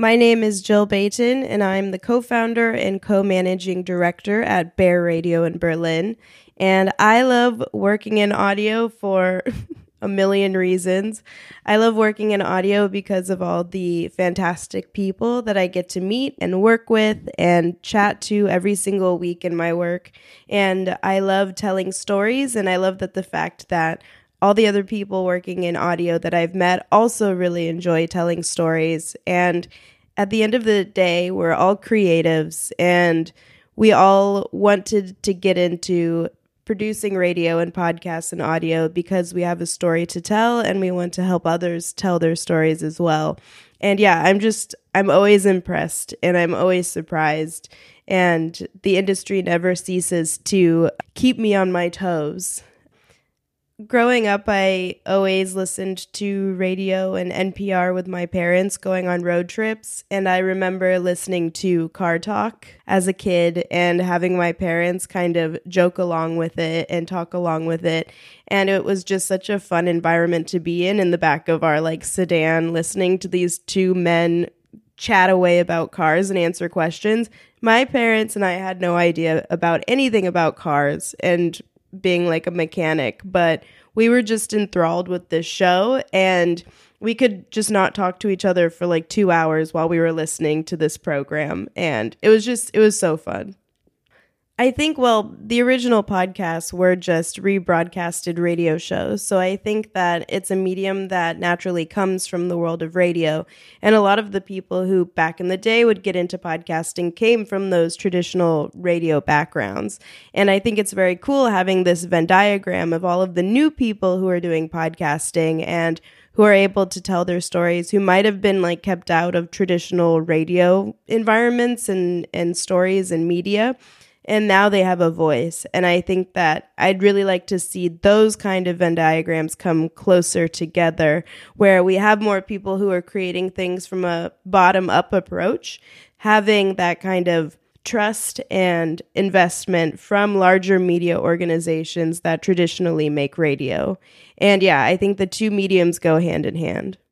My name is Jill Beytin, and I'm the co founder and co managing director at Bear Radio in Berlin. And I love working in audio for a million reasons. I love working in audio because of all the fantastic people that I get to meet and work with and chat to every single week in my work. And I love telling stories, and I love that the fact that all the other people working in audio that I've met also really enjoy telling stories. And at the end of the day, we're all creatives and we all wanted to get into producing radio and podcasts and audio because we have a story to tell and we want to help others tell their stories as well. And yeah, I'm just, I'm always impressed and I'm always surprised. And the industry never ceases to keep me on my toes growing up, I always listened to radio and NPR with my parents going on road trips. And I remember listening to Car Talk as a kid and having my parents kind of joke along with it and talk along with it. And it was just such a fun environment to be in in the back of our like sedan, listening to these two men chat away about cars and answer questions. My parents and I had no idea about anything about cars and being like a mechanic, but we were just enthralled with this show and we could just not talk to each other for like 2 hours while we were listening to this program and it was just it was so fun. I think, well, the original podcasts were just rebroadcasted radio shows. So I think that it's a medium that naturally comes from the world of radio. And a lot of the people who back in the day would get into podcasting came from those traditional radio backgrounds. And I think it's very cool having this Venn diagram of all of the new people who are doing podcasting and who are able to tell their stories who might have been like kept out of traditional radio environments and, and stories and media and now they have a voice. And I think that I'd really like to see those kind of Venn diagrams come closer together where we have more people who are creating things from a bottom up approach, having that kind of trust and investment from larger media organizations that traditionally make radio. And yeah, I think the two mediums go hand in hand.